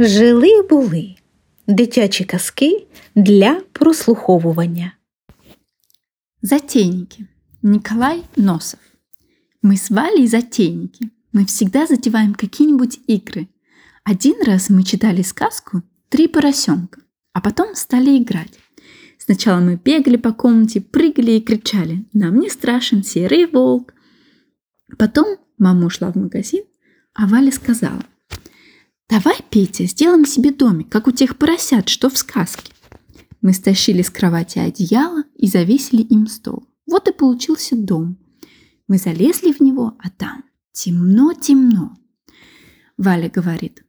Жили були дитячі казки для прослуховування. Затейники. Николай Носов. Мы с Валей затейники. Мы всегда затеваем какие-нибудь игры. Один раз мы читали сказку «Три поросенка», а потом стали играть. Сначала мы бегали по комнате, прыгали и кричали «Нам не страшен серый волк!». Потом мама ушла в магазин, а Валя сказала «Давай, Петя, сделаем себе домик, как у тех поросят, что в сказке». Мы стащили с кровати одеяло и завесили им стол. Вот и получился дом. Мы залезли в него, а там темно-темно. Валя говорит,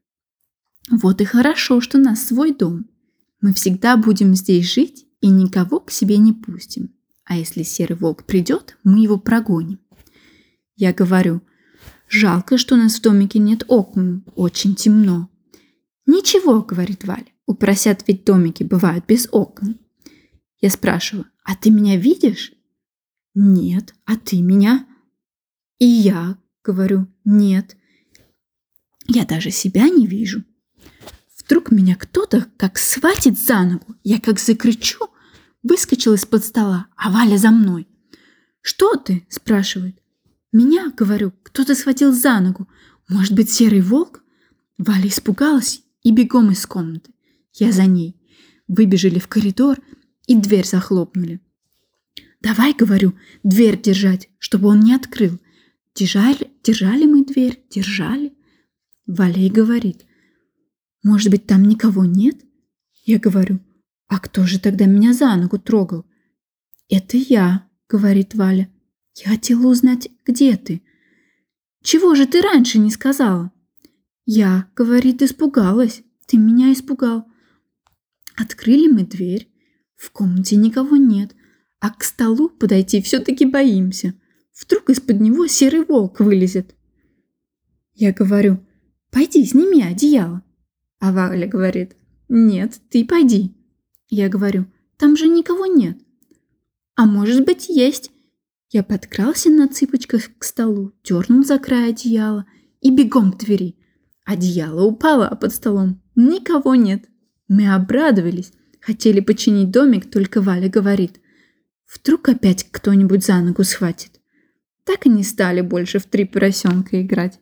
вот и хорошо, что у нас свой дом. Мы всегда будем здесь жить и никого к себе не пустим. А если серый волк придет, мы его прогоним. Я говорю, жалко, что у нас в домике нет окон, очень темно. Ничего, говорит Валя, у поросят ведь домики бывают без окон. Я спрашиваю, а ты меня видишь? Нет, а ты меня? И я говорю, нет. Я даже себя не вижу. Вдруг меня кто-то как схватит за ногу. Я как закричу, выскочил из-под стола, а Валя за мной. «Что ты?» – спрашивает. «Меня, — говорю, — кто-то схватил за ногу. Может быть, серый волк?» Валя испугалась и бегом из комнаты. Я за ней. Выбежали в коридор и дверь захлопнули. «Давай, — говорю, — дверь держать, чтобы он не открыл». Держали, держали мы дверь, держали. Валя и говорит, может быть, там никого нет? Я говорю, а кто же тогда меня за ногу трогал? Это я, говорит Валя. Я хотела узнать, где ты. Чего же ты раньше не сказала? Я, говорит, испугалась. Ты меня испугал. Открыли мы дверь. В комнате никого нет, а к столу подойти все-таки боимся. Вдруг из-под него серый волк вылезет. Я говорю, пойди, сними одеяло. А Валя говорит, нет, ты пойди. Я говорю, там же никого нет. А может быть есть. Я подкрался на цыпочках к столу, дернул за край одеяла и бегом к двери. Одеяло упало, а под столом никого нет. Мы обрадовались, хотели починить домик, только Валя говорит, вдруг опять кто-нибудь за ногу схватит. Так и не стали больше в три поросенка играть.